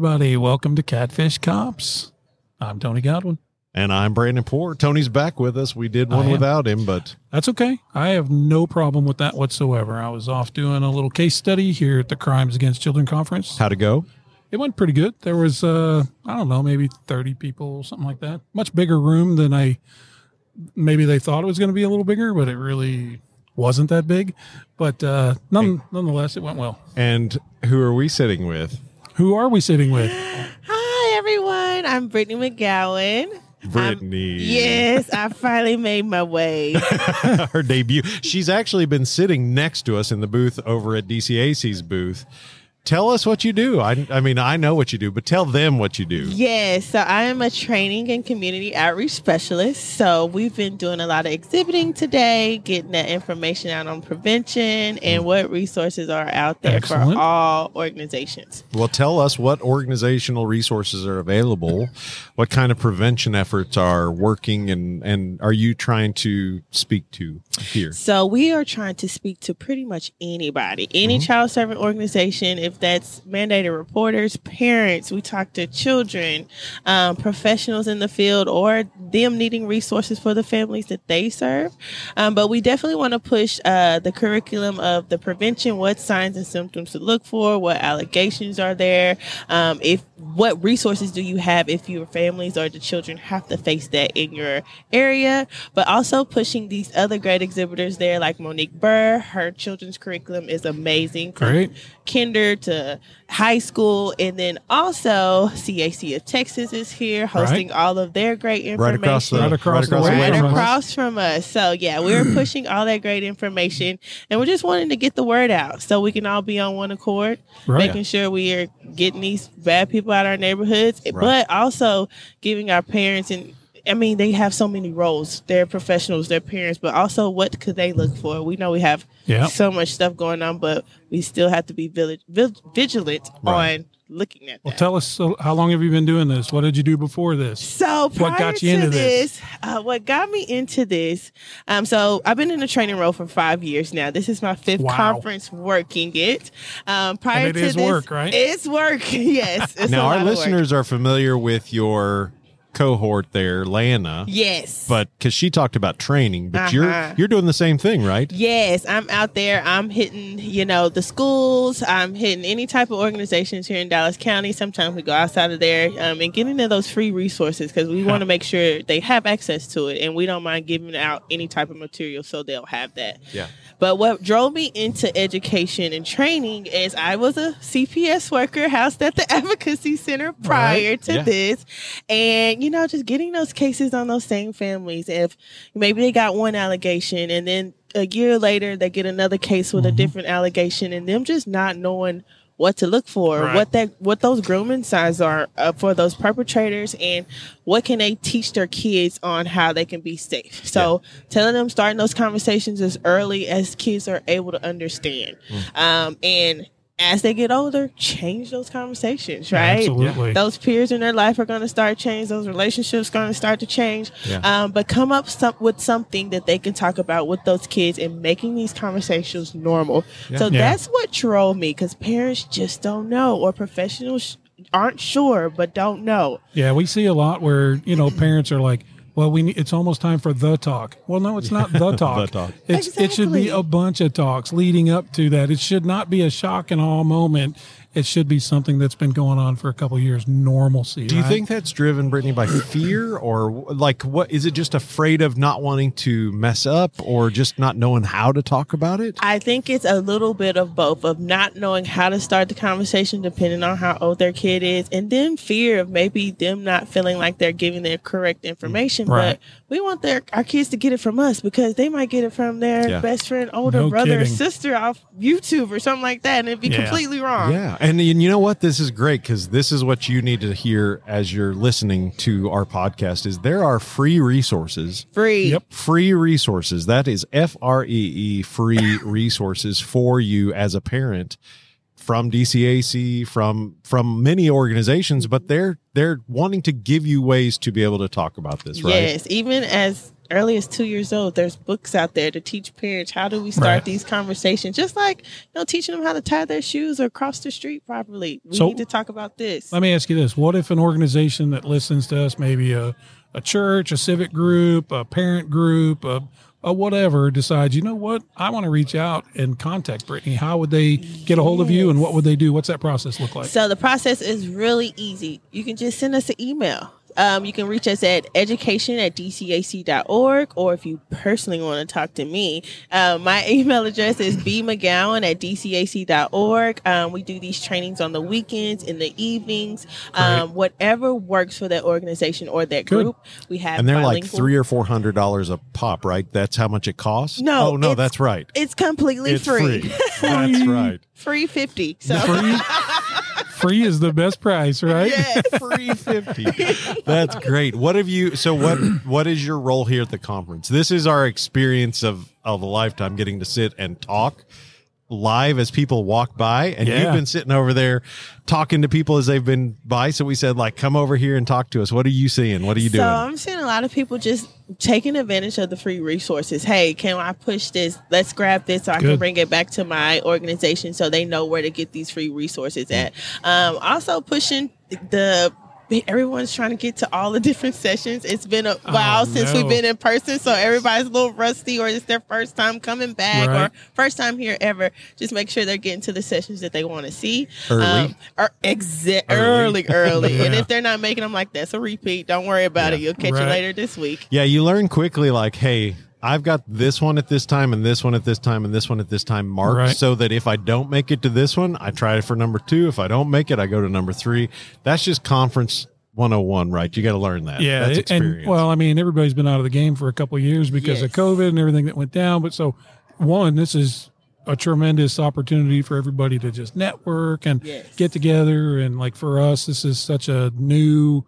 Everybody. Welcome to Catfish Cops. I'm Tony Godwin. And I'm Brandon Poor. Tony's back with us. We did one without him, but That's okay. I have no problem with that whatsoever. I was off doing a little case study here at the Crimes Against Children conference. how'd it go? It went pretty good. There was, uh, I don't know, maybe 30 people, something like that. Much bigger room than I, maybe they thought it was going to be a little bigger, but it really wasn't that big. But uh, none, nonetheless, it went well. And who are we sitting with? Who are we sitting with? Hi, everyone. I'm Brittany McGowan. Brittany. Yes, I finally made my way. Her debut. She's actually been sitting next to us in the booth over at DCAC's booth. Tell us what you do. I, I mean, I know what you do, but tell them what you do. yes, so I am a training and community outreach specialist. So we've been doing a lot of exhibiting today, getting that information out on prevention and mm. what resources are out there Excellent. for all organizations. Well, tell us what organizational resources are available, what kind of prevention efforts are working, and, and are you trying to speak to here? So we are trying to speak to pretty much anybody, any mm-hmm. child servant organization, if that's mandated reporters, parents, we talk to children, um, professionals in the field, or them needing resources for the families that they serve. Um, but we definitely want to push uh, the curriculum of the prevention, what signs and symptoms to look for, what allegations are there, um, if what resources do you have if your families or the children have to face that in your area, but also pushing these other great exhibitors there, like Monique Burr. Her children's curriculum is amazing. Great. Kinder to high school, and then also CAC of Texas is here hosting all of their great information Right across the, Right across right from us. across from us. So yeah, we're pushing all that great information, and we're just wanting to get the word out so we can all be on one accord, Right. making sure we are getting these bad people out of our neighborhoods, eh, but also giving our parents and. I mean, they have so many roles. They're professionals, they're parents, but also what could they look for? We know we have Yeah. so much stuff going on, but we still have to be vigilant Right. on looking at that. Well, tell us so how long have you been doing this? What did you do before this? So prior What got you to into this? this, uh, what got me into this? Um, so I've been in the training role for five years now. This is my fifth Wow. conference working it. Um, prior And it to is this, work, right? It's work. yes. It's a now lot our of work. listeners are familiar with your cohort there lana Yes. but because she talked about training but Uh-huh. you're you're doing the same thing right Yes, I'm out there. I'm hitting, you know, the schools. I'm hitting any type of organizations here in Dallas County. Sometimes we go outside of there um, and getting to those free resources because we want to make sure they have access to it, and we don't mind giving out any type of material so they'll have that. Yeah. But what drove me into education and training is I was a CPS worker housed at the Advocacy Center prior to Yeah. this, and you know, just getting those cases on those same families. If maybe they got one allegation and then a year later they get another case with a different allegation, and them just not knowing what to look for, Right. what that what those grooming signs are uh, for those perpetrators, and what can they teach their kids on how they can be safe. So telling them starting those conversations as early as kids are able to understand, um, and as they get older, change those conversations, right? Absolutely. Those peers in their life are going to start change. Those relationships going to start to change. Yeah. Um, but come up some, with something that they can talk about with those kids and making these conversations normal. So Yeah. that's what drove me because parents just don't know or professionals aren't sure but don't know. Yeah, we see a lot where you know parents are like, "Well, we need, it's almost time for the talk." Well, no, it's not the talk. talk. It's, It should be a bunch of talks leading up to that. It should not be a shock and awe moment it should be something that's been going on for a couple of years, normalcy. Do you right? think that's driven, Brittany, by fear or like what is it just afraid of not wanting to mess up or just not knowing how to talk about it? I think it's a little bit of both of not knowing how to start the conversation depending on how old their kid is and then fear of maybe them not feeling like they're giving their correct information Right. but we want their our kids to get it from us because they might get it from their Yeah. best friend older No brother or kidding. sister off YouTube or something like that and it'd be Yeah. completely wrong Yeah. And, and you know what? This is great because this is what you need to hear as you're listening to our podcast is there are free resources free Yep. free resources that is f-r-e-e free resources for you as a parent from dcac from from many organizations but they're they're wanting to give you ways to be able to talk about this right Yes, even as early as two years old, there's books out there to teach parents how do we start Right. these conversations. Just like you know, teaching them how to tie their shoes or cross the street properly. We So- need to talk about this. Let me ask you this: What if an organization that listens to us, maybe a, a church, a civic group, a parent group, a, a whatever, decides, you know what, I want to reach out and contact Brittany. How would they get a hold of you, and what would they do? What's that process look like? So the process is really easy. You can just send us an email. Um, you can reach us at education at dcac.org, or if you personally want to talk to me, um, my email address is bmcgowan at dcac.org. Um, we do these trainings on the weekends, in the evenings, um, whatever works for that organization or that Good. group. We have and they're like three or four hundred dollars a pop right that's how much it costs No, oh no that's right It's completely it's free. free that's right free 50. So Free, free is the best price, right? yes. free 50 that's great what have you so what what is your role here at the conference this is our experience of of a lifetime getting to sit and talk live as people walk by and Yeah. you've been sitting over there talking to people as they've been by so we said like come over here and talk to us what are you seeing what are you So doing I'm seeing a lot of people just taking advantage of the free resources. Hey, can I push this? Let's grab this so I can bring it back to my organization so they know where to get these free resources at. Um, also pushing the everyone's trying to get to all the different sessions. It's been a oh, while since Oh, no. we've been in person, so everybody's a little rusty or it's their first time coming back Right. or first time here ever. Just make sure they're getting to the sessions that they want to see. Early. Um, er, or exa- Early. early, early. And if they're not making them like that's a repeat. Don't worry about it. You'll catch Right. it later this week. Yeah, you learn quickly like, hey, I've got this one at this time and this one at this time and this one at this time marked Right. so that if I don't make it to this one, I try it for number two. If I don't make it, I go to number three. That's just conference 101, right? You got to learn that. Yeah, That's it- experience. and well, I mean, everybody's been out of the game for a couple of years because of COVID and everything that went down. But so, one, this is a tremendous opportunity for everybody to just network and Yes. get together. And like for us, this is such a new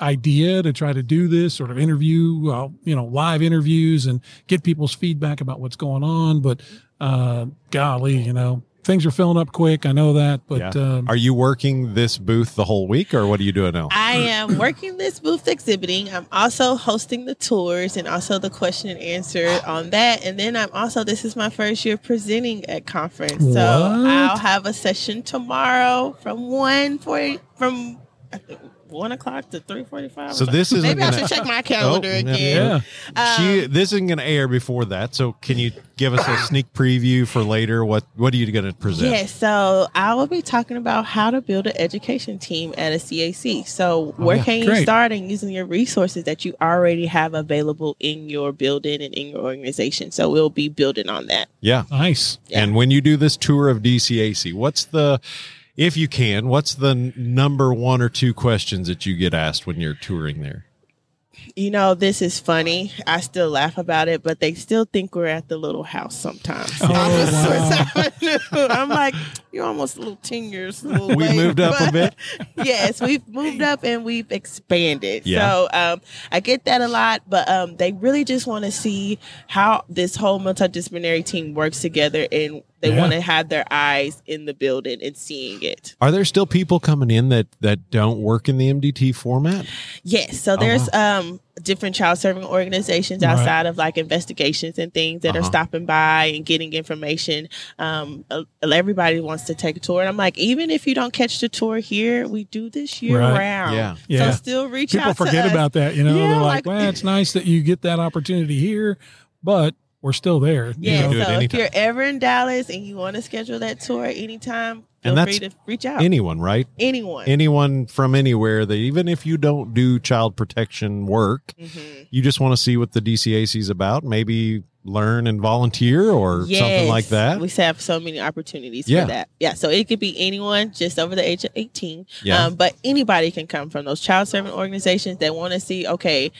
idea to try to do this sort of interview, uh, you know, live interviews and get people's feedback about what's going on. But uh, golly, you know, things are filling up quick. I know that, but yeah. um, Are you working this booth the whole week or what are you doing now? I am working this booth exhibiting. I'm also hosting the tours and also the question and answer on that. And then I'm also this is my first year presenting at conference. So What? I'll have a session tomorrow from one forty from I think one o'clock to three forty five. So this isn't maybe I gonna- should check my calendar Oh, yeah. again. yeah. she, this isn't going to air before that. So can you give us a sneak preview for later? What What are you going to present? Yes, so I will be talking about how to build an education team at a CAC. So, where Oh, yeah. can you Great. start and using your resources that you already have available in your building and in your organization? So, we'll be building on that. Yeah. nice. Yeah. And when you do this tour of DCAC, what's the, if you can, what's the number one or two questions that you get asked when you're touring there? You know, this is funny. I still laugh about it, but they still think we're at the little house sometimes. Oh, I'm like, you're almost a little 10 years. a little We late, moved up a bit. yes, we've moved up and we've expanded. Yeah. So um, I get that a lot, but um, they really just want to see how this whole multidisciplinary team works together and they Yeah. want to have their eyes in the building and seeing it. Are there still people coming in that that don't work in the MDT format? Yes. So there's um, different child serving organizations Right. outside of like investigations and things that are Uh-huh. stopping by and getting information. Um, everybody wants to take a tour. And I'm like, even if you don't catch the tour here, we do this year Right. round. Yeah. Yeah. So still reach people out to forget about that. You know, Yeah, they're like, like- well, it's nice that you get that opportunity here, but we're still there. you Yeah, know. so if you're ever in Dallas and you want to schedule that tour anytime, feel And free to reach out. Anyone, right? Anyone. Anyone from anywhere that even if you don't do child protection work, Mhm. you just want to see what the DCAC is about, maybe learn and volunteer or something like that. We have so many opportunities Yeah. for that. Yeah, so it could be anyone just over the age of 18. Yeah. Um, but anybody can come from those child serving organizations that want to see, okay,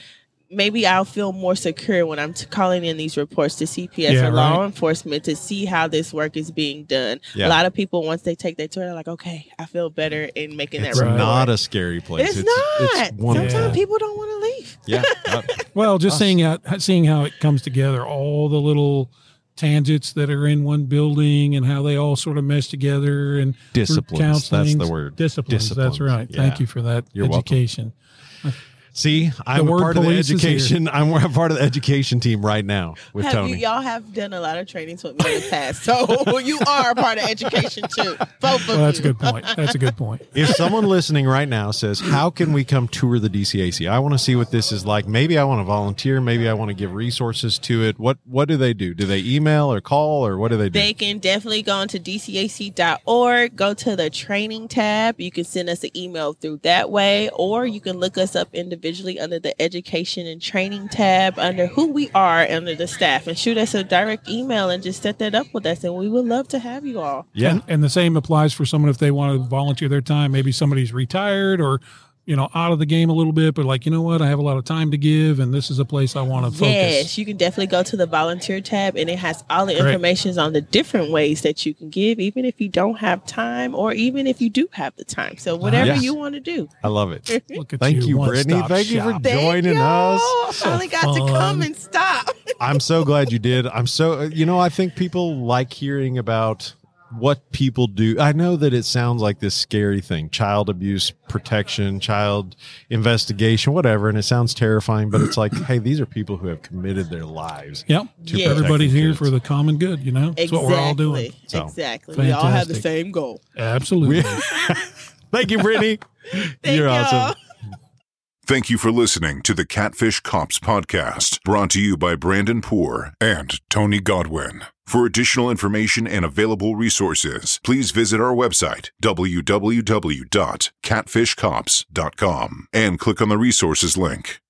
maybe I'll feel more secure when I'm t- calling in these reports to CPS Yeah, or law right. enforcement to see how this work is being done. Yeah. A lot of people, once they take that tour, they're like, okay, I feel better in making It's that report. It's not a scary place. It's, not. wonderful. Sometimes Yeah. people don't want to leave. Yeah. Uh, Well, just Us. seeing out, seeing how it comes together, all the little tangents that are in one building and how they all sort of mesh together and group Disciplines. That's the word. Disciplines. Disciplines. That's right. Yeah. Thank you for that You're welcome. Education. See, I'm a part of the police is here. education. I'm a part of the education team right now with have Tony. you y'all have done a lot of trainings with me in the past, so you are a part of education too. Both of Well, that's a good point. That's a good point. if someone listening right now says, "How can we come tour the DCAC? I want to see what this is like. Maybe I want to volunteer. Maybe I want to give resources to it. What What do they do? Do they email or call or what do they do? They can definitely go into dcac.org, go to the training tab. You can send us an email through that way, or you can look us up individually under the education and training tab under who we are under the staff and shoot us a direct email and just set that up with us. And we would love to have you all. yeah, And, and the same applies for someone if they want to volunteer their time. Maybe somebody's retired or, you know, out of the game a little bit, but like, you know what? I have a lot of time to give and this is a place I want to focus. Yes, you can definitely go to the volunteer tab and it has all the information on the different ways that you can give, even if you don't have time or even if you do have the time. So whatever Yes. you want to do. I love it. Look at Thank you, one Brittany. stop Thank you for shop. Thank Joining y'all. us. I finally got to come and stop. I'm so glad you did. I'm so you know I think people like hearing about what people do. I know that it sounds like this scary thing, child abuse protection, child investigation, whatever, and it sounds terrifying, but it's like, hey, these are people who have committed their lives. Yep. to Yeah. Everybody's here kids. for the common good, you know? That's what we're all doing. So, exactly. We all have the same goal. Absolutely. Thank you, Brittany. Thank You're y'all. awesome. Thank you for listening to the Catfish Cops podcast, brought to you by Brandon Poor and Tony Godwin. For additional information and available resources, please visit our website, www.catfishcops.com, and click on the resources link.